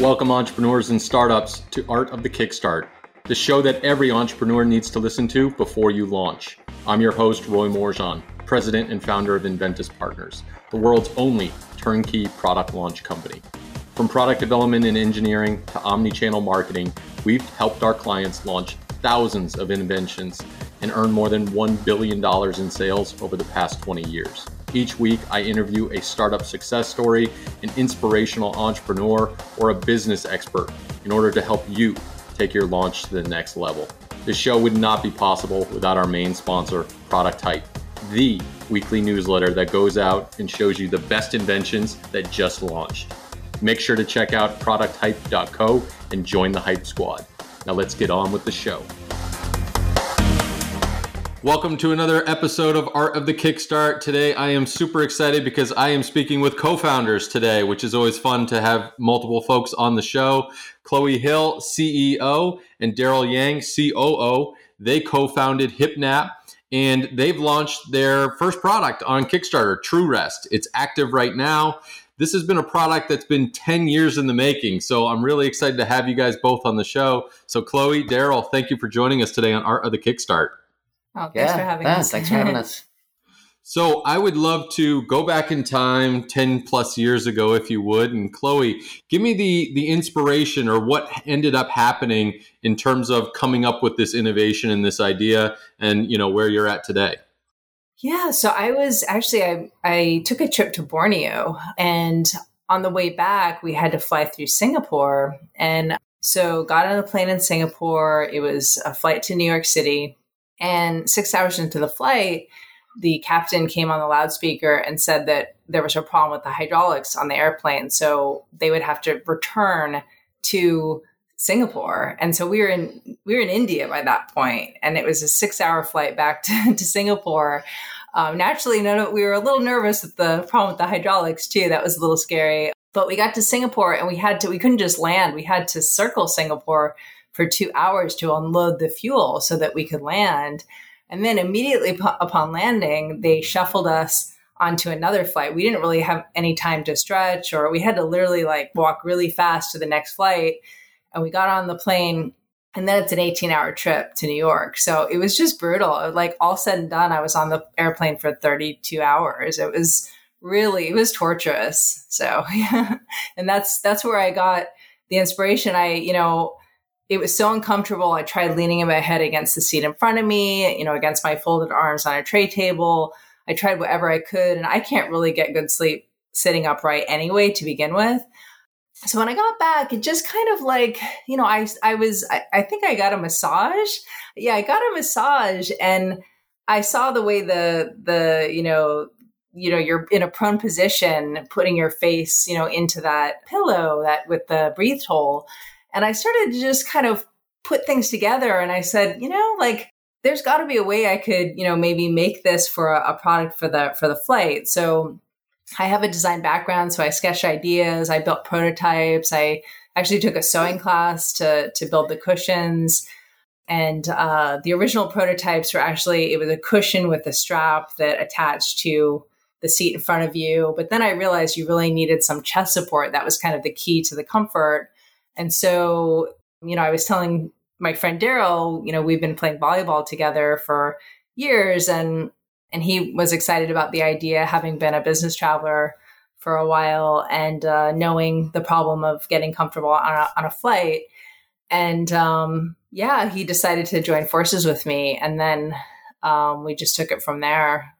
Welcome, entrepreneurs and startups, to Art of the Kickstart, the show that every entrepreneur needs to listen to before you launch. I'm your host, Roy Morejon, president and founder of Enventys Partners, the world's only turnkey product launch company. From product development and engineering to omni channel marketing, we've helped our clients launch thousands of inventions and earn more than $1 billion in sales over the past 20 years. Each week, I interview a startup success story, an inspirational entrepreneur, or a business expert in order to help you take your launch to the next level. This show would not be possible without our main sponsor, Product Hype, the weekly newsletter that goes out and shows you the best inventions that just launched. Make sure to check out producthype.co and join the Hype Squad. Now let's get on with the show. Welcome to another episode of Art of the Kickstart. Today I am super excited because I am speaking with co founders today, which is always fun to have multiple folks on the show. Chloe Hill, CEO, and Darryl Yang, COO. They co founded Hypnap and they've launched their first product on Kickstarter, TruRest. It's active right now. This has been a product that's been 10 years in the making. So I'm really excited to have you guys both on the show. So, Chloe, Darryl, thank you for joining us today on Art of the Kickstart. Oh, thanks yeah, for having us. Thanks for having us. So I would love to go back in time 10 plus years ago, if you would. And Chloe, give me the, the inspiration or what ended up happening in terms of coming up with this innovation and this idea and, you know, where you're at today. Yeah. So I was actually, I, I took a trip to Borneo and on the way back, we had to fly through Singapore. And so got on a plane in Singapore. It was a flight to New York City and six hours into the flight, the captain came on the loudspeaker and said that there was a problem with the hydraulics on the airplane. So they would have to return to Singapore. And so we were in we were in India by that point, and it was a six hour flight back to, to Singapore. Um, naturally, we were a little nervous with the problem with the hydraulics too. That was a little scary. But we got to Singapore, and we had to we couldn't just land. We had to circle Singapore for two hours to unload the fuel so that we could land. And then immediately p- upon landing, they shuffled us onto another flight. We didn't really have any time to stretch, or we had to literally like walk really fast to the next flight. And we got on the plane, and then it's an 18 hour trip to New York. So it was just brutal. Like all said and done, I was on the airplane for 32 hours. It was really, it was torturous. So, yeah. and that's, that's where I got the inspiration. I, you know, it was so uncomfortable. I tried leaning my head against the seat in front of me, you know, against my folded arms on a tray table. I tried whatever I could, and I can't really get good sleep sitting upright anyway to begin with. So when I got back, it just kind of like, you know, I I was I, I think I got a massage. Yeah, I got a massage and I saw the way the the, you know, you know, you're in a prone position, putting your face, you know, into that pillow that with the breathe hole and I started to just kind of put things together. And I said, you know, like there's got to be a way I could, you know, maybe make this for a, a product for the for the flight. So I have a design background, so I sketched ideas, I built prototypes, I actually took a sewing class to to build the cushions. And uh, the original prototypes were actually it was a cushion with a strap that attached to the seat in front of you. But then I realized you really needed some chest support. That was kind of the key to the comfort. And so, you know, I was telling my friend Daryl, you know, we've been playing volleyball together for years and and he was excited about the idea having been a business traveler for a while and uh, knowing the problem of getting comfortable on a, on a flight. And um, yeah he decided to join forces with me and then um, we just took it from there.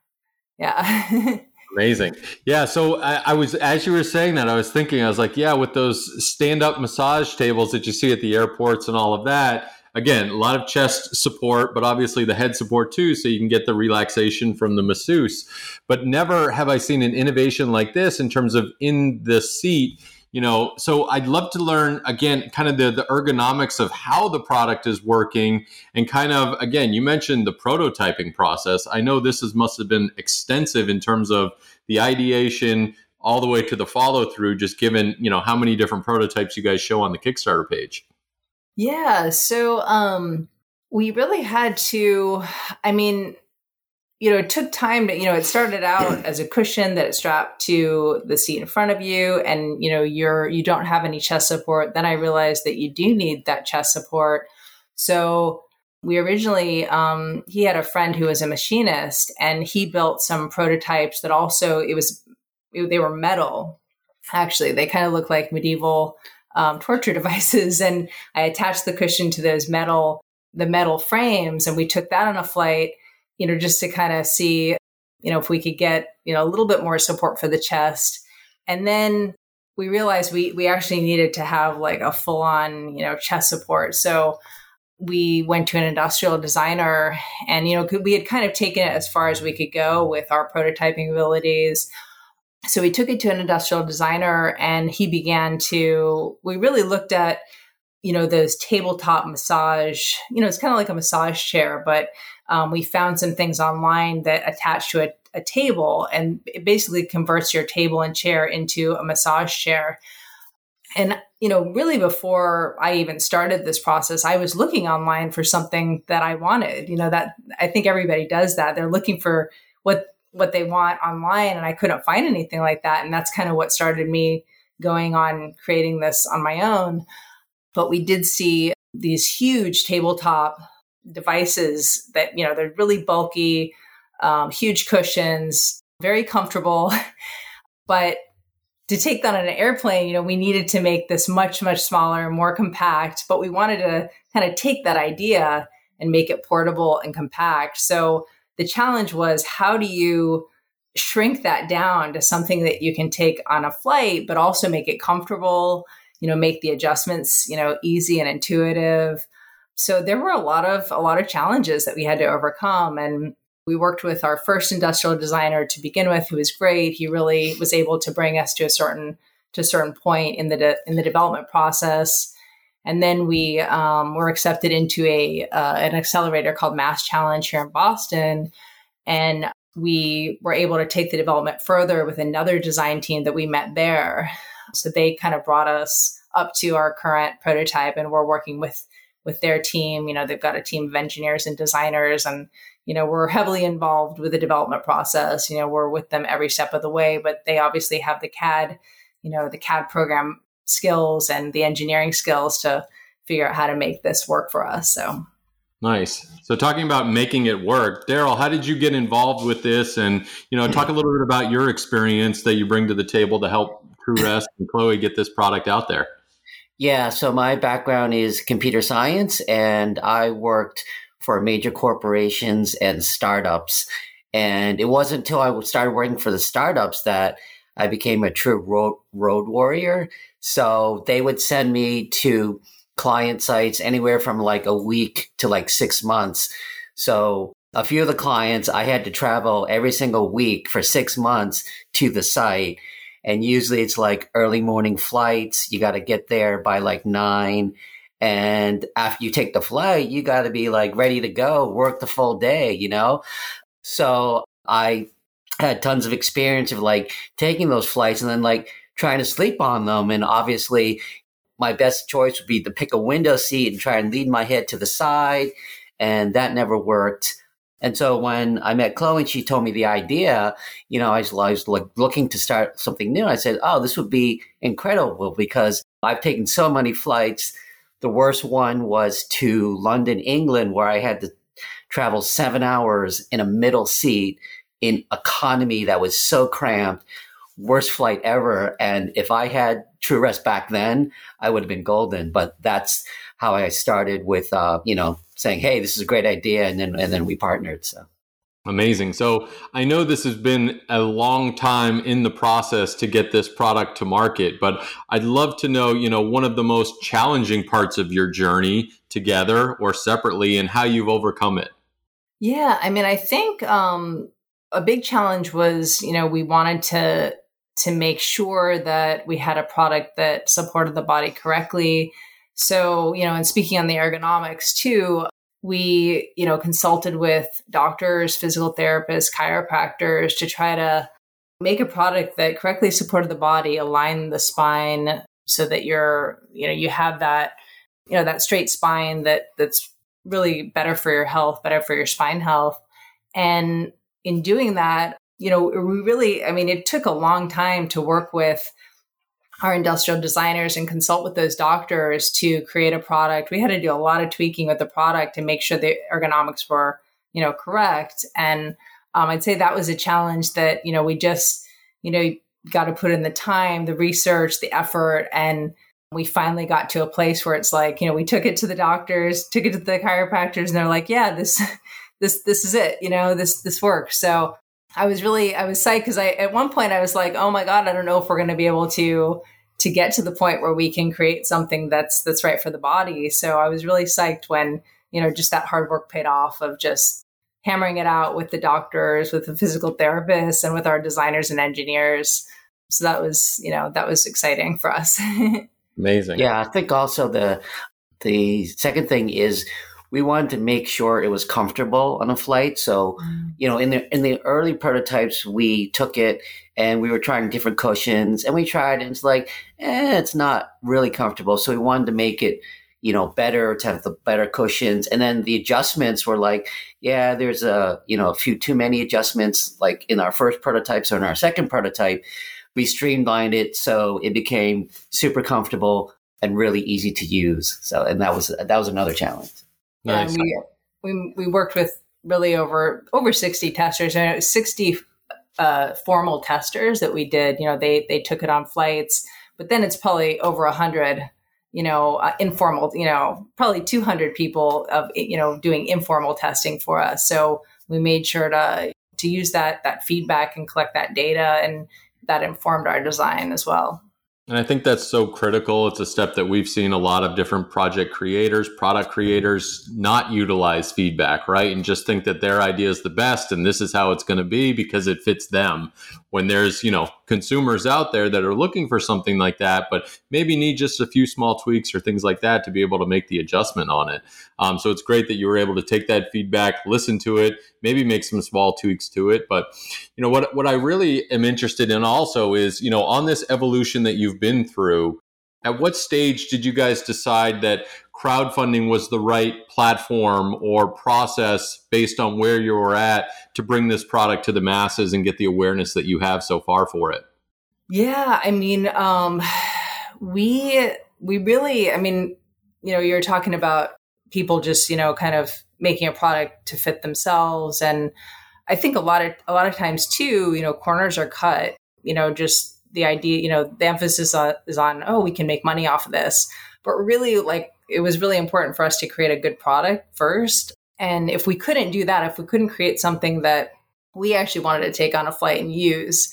Yeah Amazing. Yeah. So I, I, was, as you were saying that, I was thinking, I was like, yeah, with those stand up massage tables that you see at the airports and all of that, again, a lot of chest support, but obviously the head support too, so you can get the relaxation from the masseuse. But never have I seen an innovation like this in terms of in the seat you know so i'd love to learn again kind of the, the ergonomics of how the product is working and kind of again you mentioned the prototyping process. I know this is, must have been extensive in terms of the ideation all the way to the follow through just given you know how many different prototypes you guys show on the kickstarter page. Yeah so um we really had to i mean you know, it took time to, you know, it started out as a cushion that it strapped to the seat in front of you and, you know, you're, you don't have any chest support. Then I realized that you do need that chest support. So we originally, um, he had a friend who was a machinist and he built some prototypes that also, it was, it, they were metal. Actually, they kind of look like medieval um, torture devices. And I attached the cushion to those metal, the metal frames and we took that on a flight you know, just to kind of see, you know, if we could get, you know, a little bit more support for the chest. And then we realized we we actually needed to have like a full on, you know, chest support. So we went to an industrial designer and you know we had kind of taken it as far as we could go with our prototyping abilities so we took it to an industrial designer and he began to we really looked at you know those tabletop massage you know it's kind of like a massage chair but um, we found some things online that attach to a, a table and it basically converts your table and chair into a massage chair. And, you know, really before I even started this process, I was looking online for something that I wanted. You know, that I think everybody does that. They're looking for what what they want online and I couldn't find anything like that. And that's kind of what started me going on creating this on my own. But we did see these huge tabletop devices that you know they're really bulky, um, huge cushions, very comfortable, but to take that on an airplane, you know, we needed to make this much, much smaller more compact, but we wanted to kind of take that idea and make it portable and compact. So the challenge was how do you shrink that down to something that you can take on a flight, but also make it comfortable, you know, make the adjustments, you know, easy and intuitive so there were a lot of a lot of challenges that we had to overcome. And we worked with our first industrial designer to begin with who was great. He really was able to bring us to a certain to a certain point in the de- in the development process. And then we um, were accepted into a uh, an accelerator called MassChallenge here in boston. And we were able to take the development further with another design team that we met there. So they kind of brought us up to our current prototype and we're working with with their team. You know, they've got a team of engineers and designers, and you know, we're heavily involved with the development process. You know, we're with them every step of the way, but they obviously have the CAD, you know, the CAD program skills and the engineering skills to figure out how to make this work for us. So. Nice. So, talking about making it work, Darryl, how did you get involved with this? And you know, talk a little bit about your experience that you bring to the table to help TruRest and Chloe get this product out there. Yeah, so my background is computer science, and I worked for major corporations and startups. And it wasn't until I started working for the startups that I became a true road, road warrior. So they would send me to client sites anywhere from like a week to like six months. So a few of the clients, I had to travel every single week for six months to the site and usually it's like early morning flights. You got to get there by like nine. And after you take the flight, you got to be like ready to go, work the full day, you know? So I had tons of experience of like taking those flights and then like trying to sleep on them. And obviously, my best choice would be to pick a window seat and try and lean my head to the side. And that never worked. And so when I met Chloe and she told me the idea, you know, I was, I was looking to start something new. I said, oh, this would be incredible because I've taken so many flights. The worst one was to London, England, where I had to travel seven hours in a middle seat in economy that was so cramped. Worst flight ever. And if I had TruRest back then, I would have been golden. But that's how I started with, uh, you know, saying, "Hey, this is a great idea," and then and then we partnered. So amazing. So I know this has been a long time in the process to get this product to market, but I'd love to know, you know, one of the most challenging parts of your journey together or separately, and how you've overcome it. Yeah, I mean, I think um, a big challenge was, you know, we wanted to to make sure that we had a product that supported the body correctly so, you know, and speaking on the ergonomics too, we, you know, consulted with doctors, physical therapists, chiropractors to try to make a product that correctly supported the body, aligned the spine so that you're, you know, you have that, you know, that straight spine that that's really better for your health, better for your spine health. And in doing that, you know, we really, I mean, it took a long time to work with our industrial designers and consult with those doctors to create a product. We had to do a lot of tweaking with the product to make sure the ergonomics were, you know, correct. And um, I'd say that was a challenge that, you know, we just, you know, got to put in the time, the research, the effort, and we finally got to a place where it's like, you know, we took it to the doctors, took it to the chiropractors, and they're like, yeah, this, this, this is it. You know, this, this works. So I was really, I was psyched because I, at one point I was like, oh my God, I don't know if we're going to be able to, to get to the point where we can create something that's, that's right for the body. So I was really psyched when, you know, just that hard work paid off of just hammering it out with the doctors, with the physical therapists, and with our designers and engineers. So that was, you know, that was exciting for us. Amazing. Yeah, I think also the the second thing is we wanted to make sure it was comfortable on a flight. So, mm. you know, in the in the early prototypes, we took it and we were trying different cushions, and we tried, and it's like, eh, it's not really comfortable. So we wanted to make it you know, better to have the better cushions. And then the adjustments were like, yeah, there's a, you know, a few too many adjustments like in our first prototype. So in our second prototype, we streamlined it so it became super comfortable and really easy to use. So, and that was, that was another challenge. Nice. Yeah, we, we, we worked with really over, over 60 testers and 60 uh, formal testers that we did, you know, they, they took it on flights, but then it's probably over a hundred you know, uh, informal, you know, probably 200 people of, you know, doing informal testing for us. So we made sure to, to use that, that feedback and collect that data and that informed our design as well. And I think that's so critical. It's a step that we've seen a lot of different project creators, product creators not utilize feedback, right? And just think that their idea is the best and this is how it's going to be because it fits them. When there's, you know, consumers out there that are looking for something like that, but maybe need just a few small tweaks or things like that to be able to make the adjustment on it. Um, so it's great that you were able to take that feedback, listen to it, maybe make some small tweaks to it. But, you know, what, what I really am interested in also is, you know, on this evolution that been through, at what stage did you guys decide that crowdfunding was the right platform or process based on where you were at to bring this product to the masses and get the awareness that you have so far for it? Yeah, I mean, um, we we really, I mean, you know, you're talking about people just, you know, kind of making a product to fit themselves and I think a lot of a lot of times too, you know, corners are cut, you know, just the idea, you know, the emphasis on, is on, oh, we can make money off of this. But really, like, it was really important for us to create a good product first. And if we couldn't do that, if we couldn't create something that we actually wanted to take on a flight and use,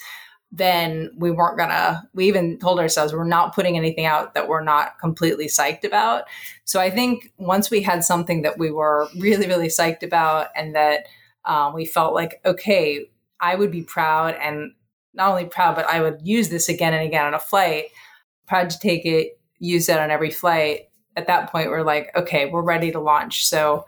then we weren't gonna, we even told ourselves we're not putting anything out that we're not completely psyched about. So I think once we had something that we were really, really psyched about and that um, we felt like, okay, I would be proud and not only proud, but I would use this again and again on a flight. Proud to take it, use it on every flight. At that point, we're like, okay, we're ready to launch. So,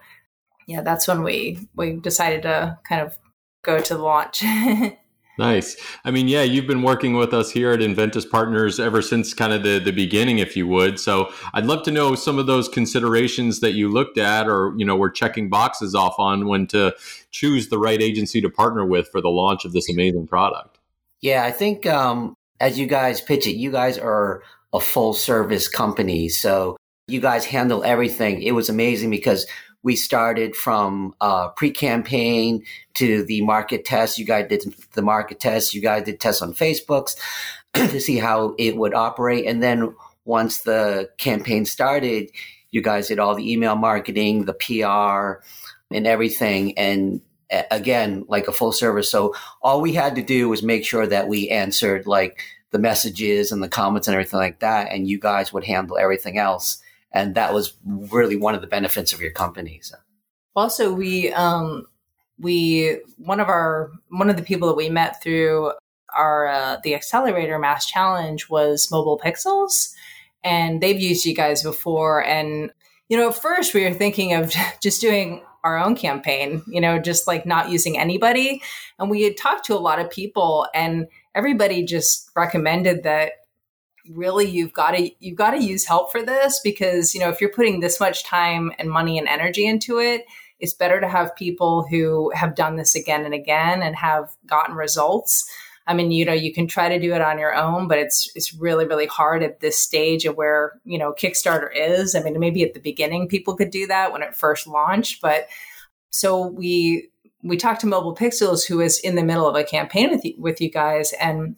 yeah, that's when we we decided to kind of go to the launch. Nice. I mean, yeah, you've been working with us here at Enventys Partners ever since kind of the, the beginning, if you would. So I'd love to know some of those considerations that you looked at or, you know, were checking boxes off on when to choose the right agency to partner with for the launch of this amazing product. Yeah, I think um, as you guys pitch it, you guys are a full service company. So you guys handle everything. It was amazing because we started from uh, pre campaign to the market test. You guys did the market test. You guys did tests on Facebooks to see how it would operate. And then once the campaign started, you guys did all the email marketing, the PR, and everything. And again like a full service. So all we had to do was make sure that we answered like the messages and the comments and everything like that and you guys would handle everything else. And that was really one of the benefits of your company so. also we um we one of our one of the people that we met through our uh, the accelerator MassChallenge was mobile pixels and they've used you guys before. And you know at first we were thinking of just doing our own campaign, you know, just like not using anybody. And we had talked to a lot of people and everybody just recommended that really you've got to you've got to use help for this because, you know, if you're putting this much time and money and energy into it, it's better to have people who have done this again and again and have gotten results. I mean, you know, you can try to do it on your own, but it's it's really really hard at this stage of where you know Kickstarter is. I mean, maybe at the beginning people could do that when it first launched, but so we we talked to Mobile Pixels, who is in the middle of a campaign with you, with you guys, and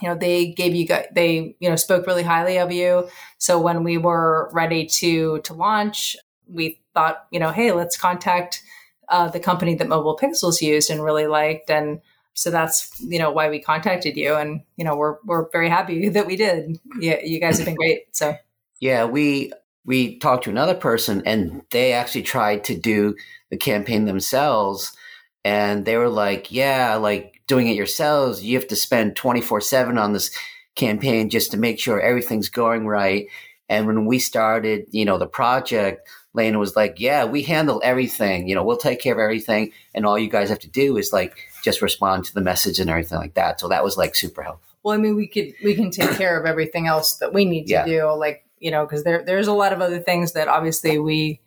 you know they gave you guys they you know spoke really highly of you. So when we were ready to to launch, we thought you know, hey, let's contact uh, the company that Mobile Pixels used and really liked, and so that's you know why we contacted you, and you know we're we're very happy that we did. Yeah, you guys have been great. So yeah, we we talked to another person, and they actually tried to do the campaign themselves and they were like, "Yeah, like doing it yourselves, you have to spend twenty four seven on this campaign just to make sure everything's going right." And when we started, you know, the project, Lena was like, "Yeah, we handle everything. You know, we'll take care of everything, and all you guys have to do is like just respond to the message and everything like that." So that was like super helpful. Well, I mean, we could we can take care of everything else that we need to yeah. do, like you know, because there there's a lot of other things that obviously we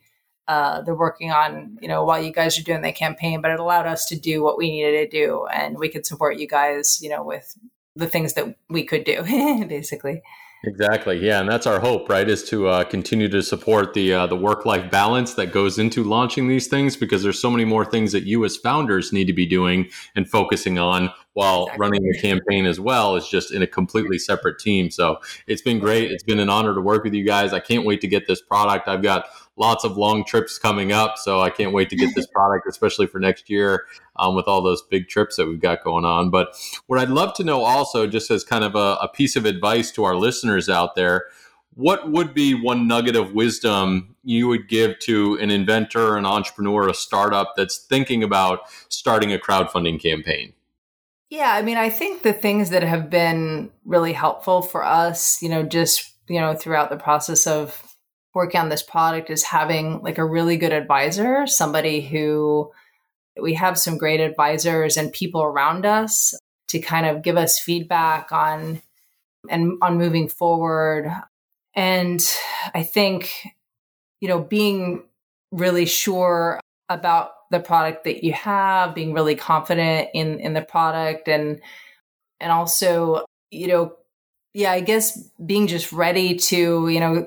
uh, they're working on, you know, while you guys are doing the campaign, but it allowed us to do what we needed to do. And we could support you guys, you know, with the things that we could do, basically. Exactly. Yeah, and that's our hope, right? Is to uh, continue to support the uh, the work life balance that goes into launching these things, because there's so many more things that you as founders need to be doing and focusing on while exactly. running the campaign as well. Is just in a completely separate team. So it's been great. It's been an honor to work with you guys. I can't wait to get this product. I've got lots of long trips coming up. So I can't wait to get this product, especially for next year um, with all those big trips that we've got going on. But what I'd love to know also, just as kind of a, a piece of advice to our listeners out there, what would be one nugget of wisdom you would give to an inventor, an entrepreneur, a startup that's thinking about starting a crowdfunding campaign? Yeah, I mean, I think the things that have been really helpful for us, you know, just, you know, throughout the process of working on this product is having like a really good advisor, somebody who we have some great advisors and people around us to kind of give us feedback on and on moving forward. And I think, you know, being really sure about the product that you have, being really confident in in the product and and also, you know, yeah, I guess being just ready to, you know,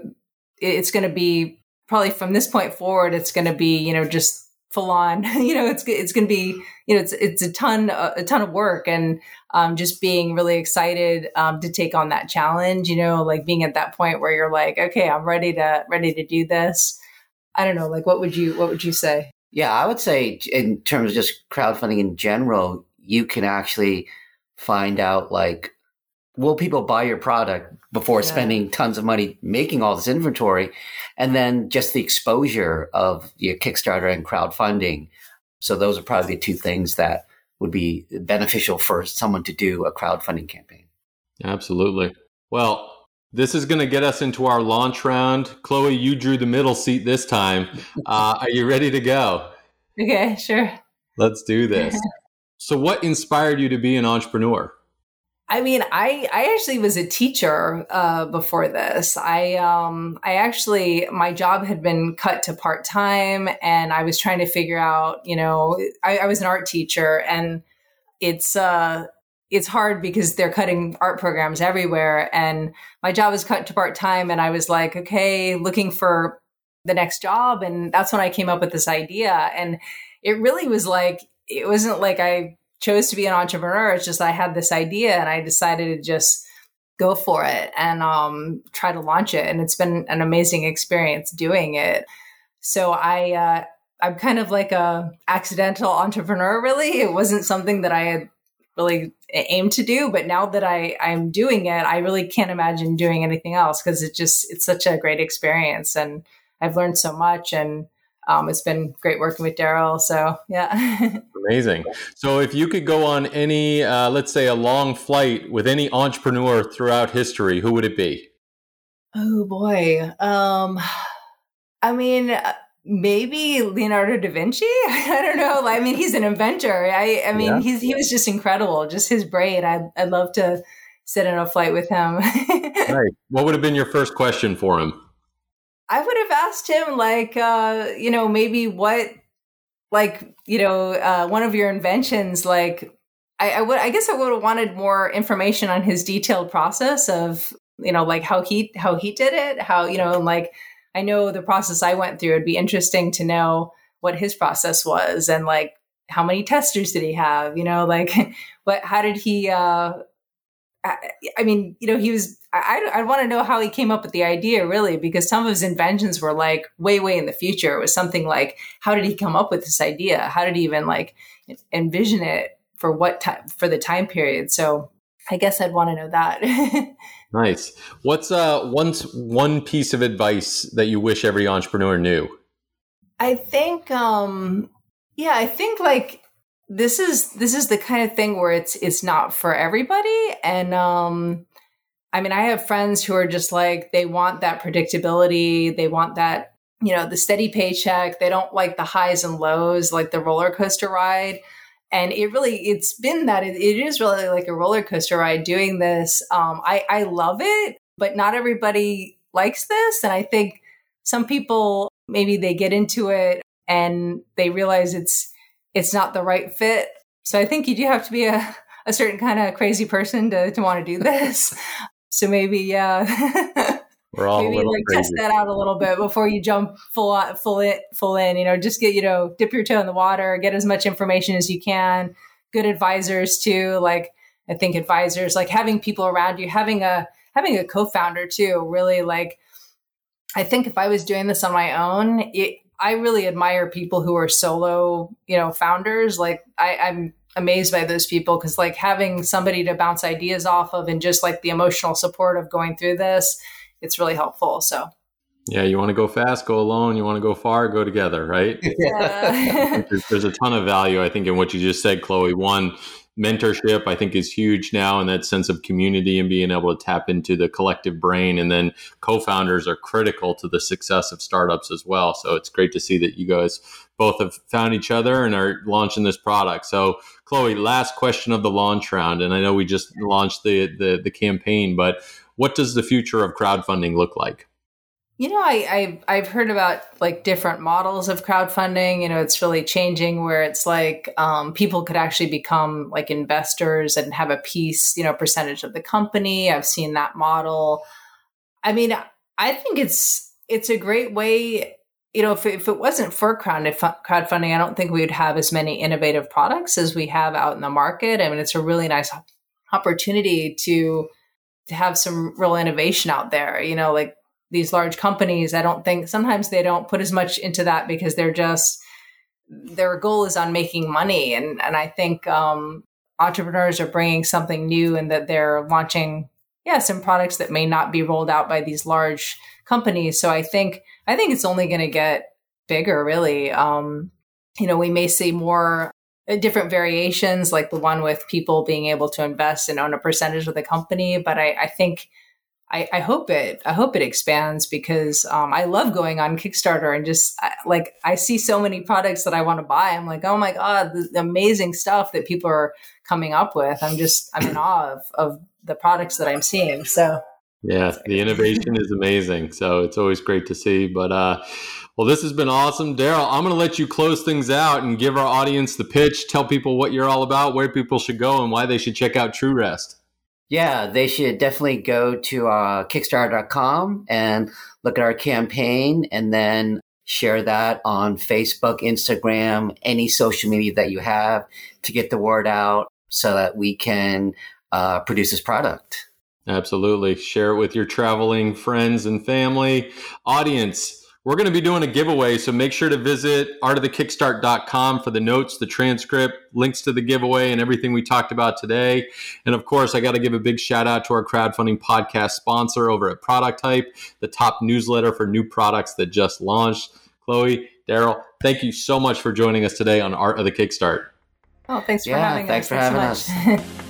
it's going to be probably from this point forward, it's going to be, you know, just full on, you know, it's, it's going to be, you know, it's, it's a ton, a ton of work and um, just being really excited um, to take on that challenge, you know, like being at that point where you're like, okay, I'm ready to, ready to do this. I don't know, like what would you, what would you say? Yeah, I would say in terms of just crowdfunding in general, you can actually find out like will people buy your product before yeah. spending tons of money making all this inventory? And then just the exposure of your kickstarter and crowdfunding. So those are probably the two things that would be beneficial for someone to do a crowdfunding campaign. Absolutely. Well this is going to get us into our launch round. Chloe you drew the middle seat this time. Uh, are you ready to go? Okay sure. Let's do this. So what inspired you to be an entrepreneur I mean, I I actually was a teacher uh, before this. I um I actually my job had been cut to part time, and I was trying to figure out. You know, I, I was an art teacher, and it's uh it's hard because they're cutting art programs everywhere, and my job was cut to part time, and I was like, okay, looking for the next job, and that's when I came up with this idea, and it really was like it wasn't like I chose to be an entrepreneur. It's just I had this idea and I decided to just go for it and um, try to launch it. And it's been an amazing experience doing it. So I, uh, I'm kind of like a accidental entrepreneur. Really, it wasn't something that I had really aimed to do, but now that I I'm doing it, I really can't imagine doing anything else because it just it's such a great experience and I've learned so much and um, it's been great working with Darryl. So yeah. Amazing. So if you could go on any, uh, let's say a long flight with any entrepreneur throughout history, who would it be? Oh boy. Um, I mean, uh, maybe Leonardo da Vinci. I don't know. I mean, he's an inventor. I, I mean, yeah. he's, he was just incredible. Just his brain. I'd, I'd love to sit in a flight with him. right. What would have been your first question for him? I would have asked him, like, uh, you know, maybe what like you know uh, one of your inventions like I, I would i guess i would have wanted more information on his detailed process of you know like how he how he did it how you know like i know the process i went through. It'd be interesting to know what his process was and like how many testers did he have you know like what how did he uh I, I mean you know he was I, I want to know how he came up with the idea, really, because some of his inventions were like way, way in the future. It was something like, how did he come up with this idea? How did he even like envision it for what time for the time period? So I guess I'd want to know that. nice. What's uh one one piece of advice that you wish every entrepreneur knew? I think, um, yeah, I think like this is this is the kind of thing where it's it's not for everybody, and um I mean, I have friends who are just like, they want that predictability. They want that, you know, the steady paycheck. They don't like the highs and lows, like the roller coaster ride. And it really, it's been that it, it is really like a roller coaster ride doing this. Um, I, I love it, but not everybody likes this. And I think some people, maybe they get into it and they realize it's, it's not the right fit. So I think you do have to be a, a certain kind of crazy person to, to want to do this. So maybe, yeah. We're all maybe like crazy. test that out a little bit before you jump full full it full in. You know, just get you know dip your toe in the water, get as much information as you can. Good advisors too. Like I think advisors, like having people around you, having a having a co-founder too. Really, like I think if I was doing this on my own, it, I really admire people who are solo, you know, founders. Like I, I'm amazed by those people because like having somebody to bounce ideas off of and just like the emotional support of going through this it's really helpful so. Yeah you want to go fast go alone you want to go far go together right? Yeah. there's, there's, a ton of value i think in what you just said chloe. One mentorship i think is huge now and that sense of community and being able to tap into the collective brain and then co-founders are critical to the success of startups as well. So it's great to see that you guys both have found each other and are launching this product. So chloe last question of the launch round and i know we just launched the the, the campaign but what does the future of crowdfunding look like you know, I, I have heard about like different models of crowdfunding. You know, it's really changing where it's like um, people could actually become like investors and have a piece, you know, percentage of the company. I've seen that model. I mean, I think it's it's a great way. You know, if, if it wasn't for crowd, crowdfunding, I don't think we would have as many innovative products as we have out in the market. I mean, it's a really nice opportunity to to have some real innovation out there. You know, like these large companies, I don't think sometimes they don't put as much into that because they're just their goal is on making money, and and I think um, entrepreneurs are bringing something new and that they're launching yeah some products that may not be rolled out by these large companies. So I think I think it's only going to get bigger, really. Um, you know, we may see more uh, different variations, like the one with people being able to invest and own a percentage of the company. But I, I think I, I, hope it I hope it expands because um, I love going on Kickstarter and just I, like I see so many products that I want to buy. I'm like, oh my god, the, amazing stuff that people are coming up with. I'm just I'm in awe of, of the products that I'm seeing. So yeah, the innovation is amazing. So it's always great to see. But uh, well, this has been awesome, Darryl. I'm going to let you close things out and give our audience the pitch. Tell people what you're all about, where people should go, and why they should check out TruRest. Yeah, they should definitely go to uh, Kickstarter.com and look at our campaign and then share that on Facebook, Instagram, any social media that you have to get the word out so that we can uh, produce this product. Absolutely. Share it with your traveling friends and family. Audience, we're going to be doing a giveaway, so make sure to visit artofthekickstart.com for the notes, the transcript, links to the giveaway, and everything we talked about today. And of course, I got to give a big shout out to our crowdfunding podcast sponsor over at Product Hype, the top newsletter for new products that just launched. Chloe, Darryl, thank you so much for joining us today on Art of the Kickstart. Oh, thanks for yeah, having thanks us. For thanks for having us.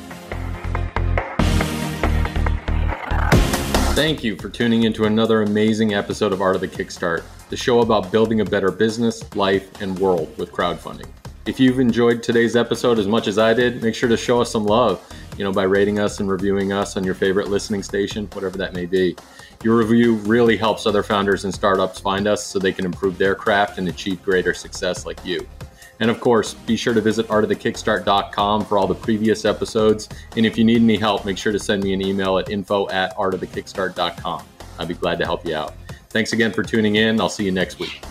Thank you for tuning into another amazing episode of Art of the Kickstart, the show about building a better business, life, and world with crowdfunding. If you've enjoyed today's episode as much as I did, make sure to show us some love, you know, by rating us and reviewing us on your favorite listening station, whatever that may be. Your review really helps other founders and startups find us so they can improve their craft and achieve greater success like you. And of course, be sure to visit artofthekickstart.com for all the previous episodes. And if you need any help, make sure to send me an email at info at artofthekickstart.com. I'd be glad to help you out. Thanks again for tuning in. I'll see you next week.